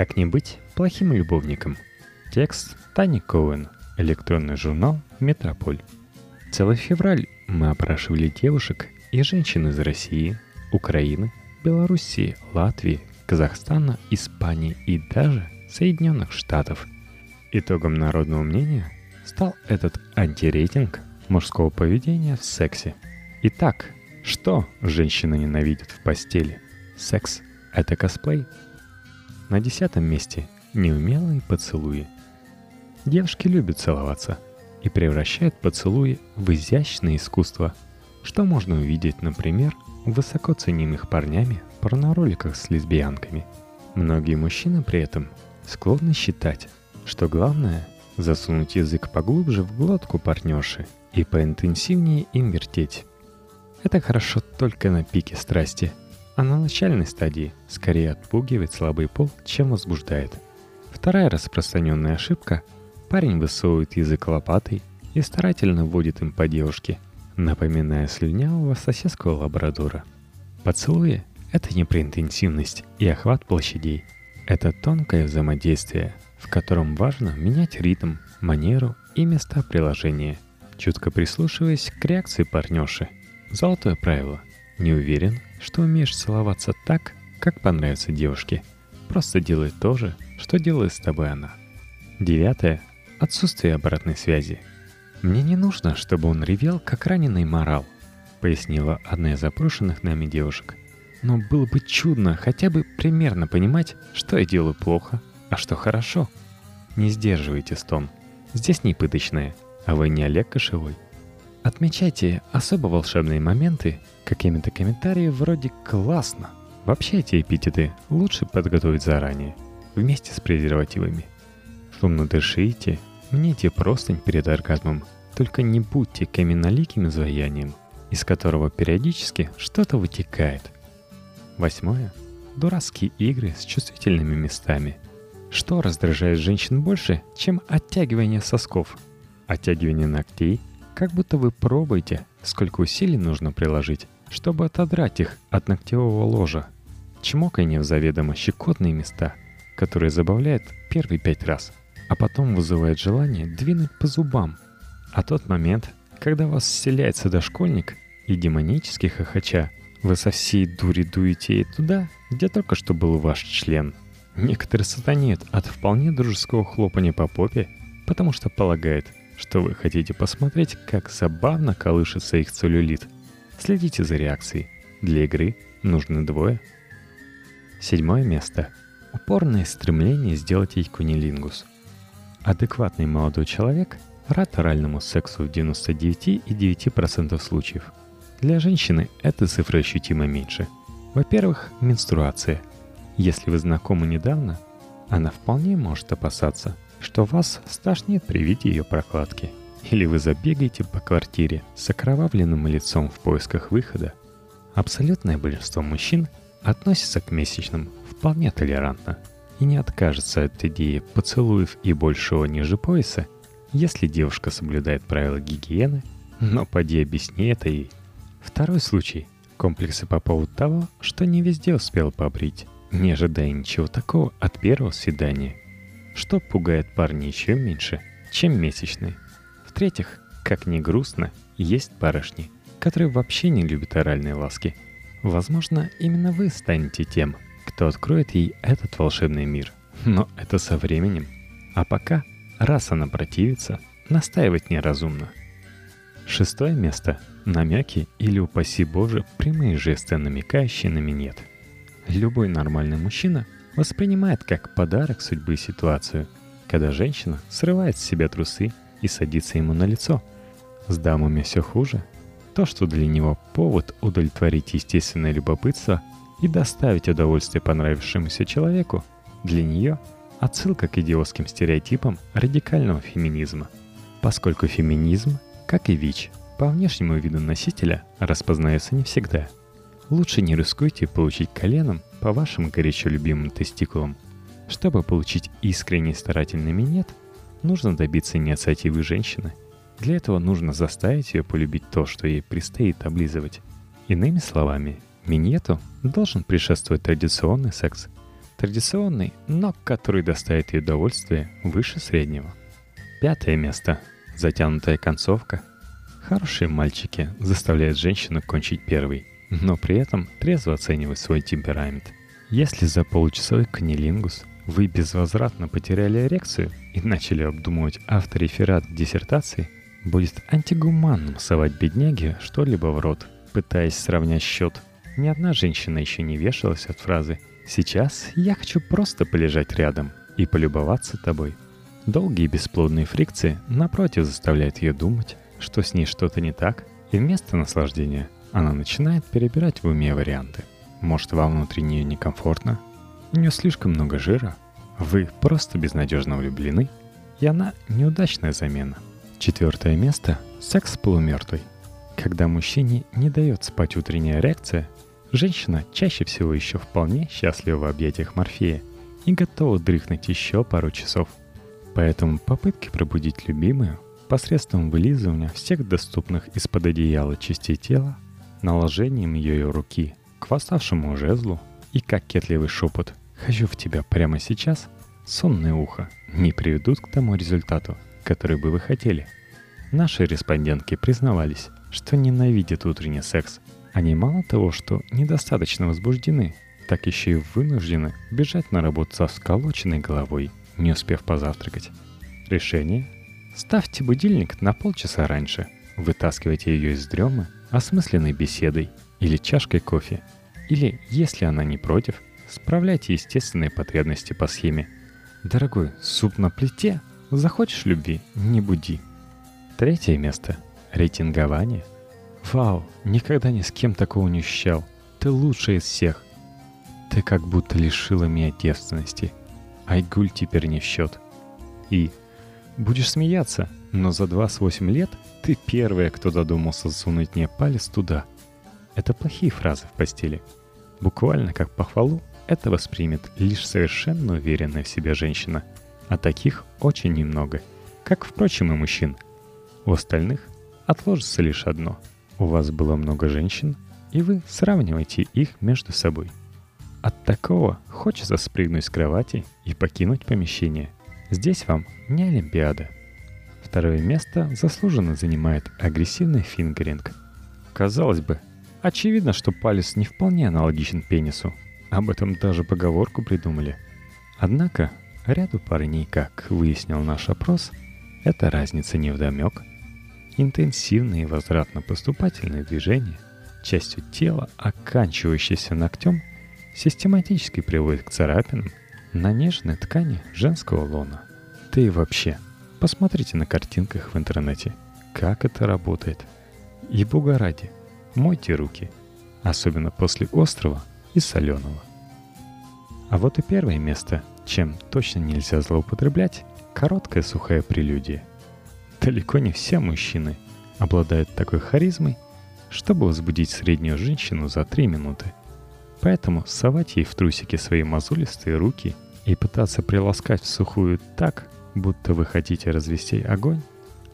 Как не быть плохим любовником? Текст Тани Коуэн. Электронный журнал «Метрополь». Целый февраль мы опрашивали девушек и женщин из России, Украины, Белоруссии, Латвии, Казахстана, Испании и даже Соединенных Штатов. Итогом народного мнения стал этот антирейтинг мужского поведения в сексе. Итак, что женщина ненавидит в постели? Секс — это косплей? На десятом месте — неумелые поцелуи. Девушки любят целоваться и превращают поцелуи в изящное искусство, что можно увидеть, например, в высоко ценимых парнями порнороликах с лесбиянками. Многие мужчины при этом склонны считать, что главное — засунуть язык поглубже в глотку партнерши и поинтенсивнее им вертеть. Это хорошо только на пике страсти, а на начальной стадии скорее отпугивает слабый пол, чем возбуждает. Вторая распространенная ошибка – парень высовывает язык лопатой и старательно вводит им по девушке, напоминая слюнявого соседского лабрадора. Поцелуи – это не про интенсивность и охват площадей. Это тонкое взаимодействие, в котором важно менять ритм, манеру и места приложения, чутко прислушиваясь к реакции партнерши – Золотое правило. Не уверен, что умеешь целоваться так, как понравится девушке. Просто делай то же, что делает с тобой она. Девятое. Отсутствие обратной связи. «Мне не нужно, чтобы он ревел, как раненый морал», — пояснила одна из опрошенных нами девушек. «Но было бы чудно хотя бы примерно понимать, что я делаю плохо, а что хорошо. Не сдерживайте стон. Здесь не пыточное, а вы не Олег Кошевой». Отмечайте особо волшебные моменты какими-то комментариями вроде «классно». Вообще эти эпитеты лучше подготовить заранее, вместе с презервативами. Шумно дышите, мните простынь перед оргазмом, только не будьте каменноликим изваянием, из которого периодически что-то вытекает. Восьмое. Дурацкие игры с чувствительными местами. Что раздражает женщин больше, чем оттягивание сосков? Оттягивание ногтей – как будто вы пробуете, сколько усилий нужно приложить, чтобы отодрать их от ногтевого ложа. Чмоканье в заведомо щекотные места, которые забавляют первые пять раз, а потом вызывает желание двинуть по зубам. А тот момент, когда вас вселяется дошкольник и демонически хохоча, вы со всей дури дуете и туда, где только что был ваш член. Некоторые сатанеют от вполне дружеского хлопания по попе, потому что полагают – что вы хотите посмотреть, как забавно колышется их целлюлит. Следите за реакцией. Для игры нужны двое. Седьмое место. Упорное стремление сделать ей кунилингус. Адекватный молодой человек рад оральному сексу в 99,9% случаев. Для женщины эта цифра ощутимо меньше. Во-первых, менструация. Если вы знакомы недавно, она вполне может опасаться – что вас стошнит при виде ее прокладки. Или вы забегаете по квартире с окровавленным лицом в поисках выхода. Абсолютное большинство мужчин относится к месячным вполне толерантно и не откажется от идеи поцелуев и большего ниже пояса, если девушка соблюдает правила гигиены, но поди объясни это ей. Второй случай – комплексы по поводу того, что не везде успел побрить, не ожидая ничего такого от первого свидания – что пугает парня еще меньше, чем месячные. В-третьих, как ни грустно, есть барышни, которые вообще не любят оральные ласки. Возможно, именно вы станете тем, кто откроет ей этот волшебный мир. Но это со временем. А пока, раз она противится, настаивать неразумно. Шестое место – намеки или, упаси Боже, прямые жесты, намекающие на минет. Любой нормальный мужчина – воспринимает как подарок судьбы ситуацию, когда женщина срывает с себя трусы и садится ему на лицо. С дамами все хуже. То, что для него повод удовлетворить естественное любопытство и доставить удовольствие понравившемуся человеку, для нее отсылка к идиотским стереотипам радикального феминизма. Поскольку феминизм, как и ВИЧ, по внешнему виду носителя распознается не всегда. Лучше не рискуйте получить коленом по вашим горячо любимым тестикулам. Чтобы получить искренний старательный минет, нужно добиться инициативы женщины. Для этого нужно заставить ее полюбить то, что ей предстоит облизывать. Иными словами, минету должен предшествовать традиционный секс. Традиционный, но который доставит ей удовольствие выше среднего. Пятое место. Затянутая концовка. Хорошие мальчики заставляют женщину кончить первый, но при этом трезво оценивать свой темперамент. Если за полчасовой канилингус вы безвозвратно потеряли эрекцию и начали обдумывать автореферат диссертации, будет антигуманным совать бедняге что-либо в рот, пытаясь сравнять счет. Ни одна женщина еще не вешалась от фразы «Сейчас я хочу просто полежать рядом и полюбоваться тобой». Долгие бесплодные фрикции, напротив, заставляют ее думать, что с ней что-то не так, и вместо наслаждения она начинает перебирать в уме варианты. Может, вам внутри нее некомфортно, у нее слишком много жира, вы просто безнадежно влюблены, и она неудачная замена. Четвертое место – секс полумертвый. Когда мужчине не дает спать утренняя реакция, женщина чаще всего еще вполне счастлива в объятиях Морфея и готова дрыхнуть еще пару часов. Поэтому попытки пробудить любимую посредством вылизывания всех доступных из-под одеяла частей тела, наложением ее руки к восставшему жезлу и кокетливый шепот «Хочу в тебя прямо сейчас», сонное ухо не приведут к тому результату, который бы вы хотели. Наши респондентки признавались, что ненавидят утренний секс. Они мало того, что недостаточно возбуждены, так еще и вынуждены бежать на работу со сколоченной головой, не успев позавтракать. Решение? Ставьте будильник на полчаса раньше. Вытаскивайте ее из дремы осмысленной беседой или чашкой кофе. Или, если она не против, Справляйте естественные потребности по схеме. Дорогой, суп на плите? Захочешь любви? Не буди. Третье место. Рейтингование. Вау, никогда ни с кем такого не ощущал. Ты лучший из всех. Ты как будто лишила меня девственности. Айгуль теперь не в счет. И будешь смеяться, но за 28 лет ты первая, кто додумался засунуть мне палец туда. Это плохие фразы в постели. Буквально как похвалу это воспримет лишь совершенно уверенная в себе женщина, а таких очень немного, как, впрочем, и мужчин. У остальных отложится лишь одно. У вас было много женщин, и вы сравниваете их между собой. От такого хочется спрыгнуть с кровати и покинуть помещение. Здесь вам не Олимпиада. Второе место заслуженно занимает агрессивный фингеринг. Казалось бы, очевидно, что палец не вполне аналогичен пенису, об этом даже поговорку придумали. Однако, ряду парней, как выяснил наш опрос, эта разница не вдомек. Интенсивные возвратно-поступательные движения, частью тела, оканчивающиеся ногтем, систематически приводят к царапинам на нежной ткани женского лона. Да вообще, посмотрите на картинках в интернете, как это работает. И бога ради, мойте руки, особенно после острова и соленого. А вот и первое место, чем точно нельзя злоупотреблять, короткая сухая прелюдия. Далеко не все мужчины обладают такой харизмой, чтобы возбудить среднюю женщину за три минуты. Поэтому совать ей в трусики свои мозолистые руки и пытаться приласкать в сухую так, будто вы хотите развести огонь,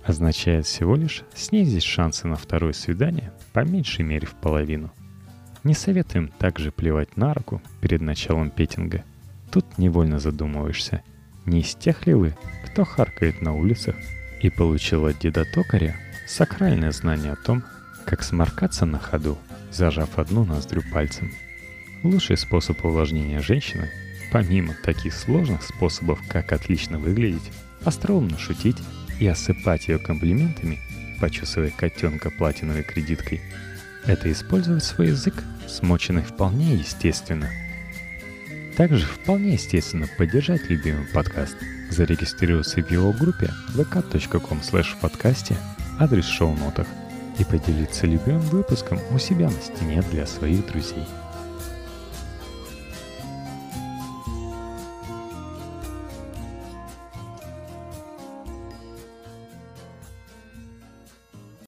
означает всего лишь снизить шансы на второе свидание по меньшей мере в половину – не советуем также плевать на руку перед началом петинга. Тут невольно задумываешься, не из тех ли вы, кто харкает на улицах и получил от деда токаря сакральное знание о том, как сморкаться на ходу, зажав одну ноздрю пальцем. Лучший способ увлажнения женщины, помимо таких сложных способов, как отлично выглядеть, остроумно шутить и осыпать ее комплиментами, почесывая котенка платиновой кредиткой – это использовать свой язык, смоченный вполне естественно. Также вполне естественно поддержать любимый подкаст, зарегистрироваться в его группе vk.com подкасте, адрес в шоу-нотах и поделиться любимым выпуском у себя на стене для своих друзей –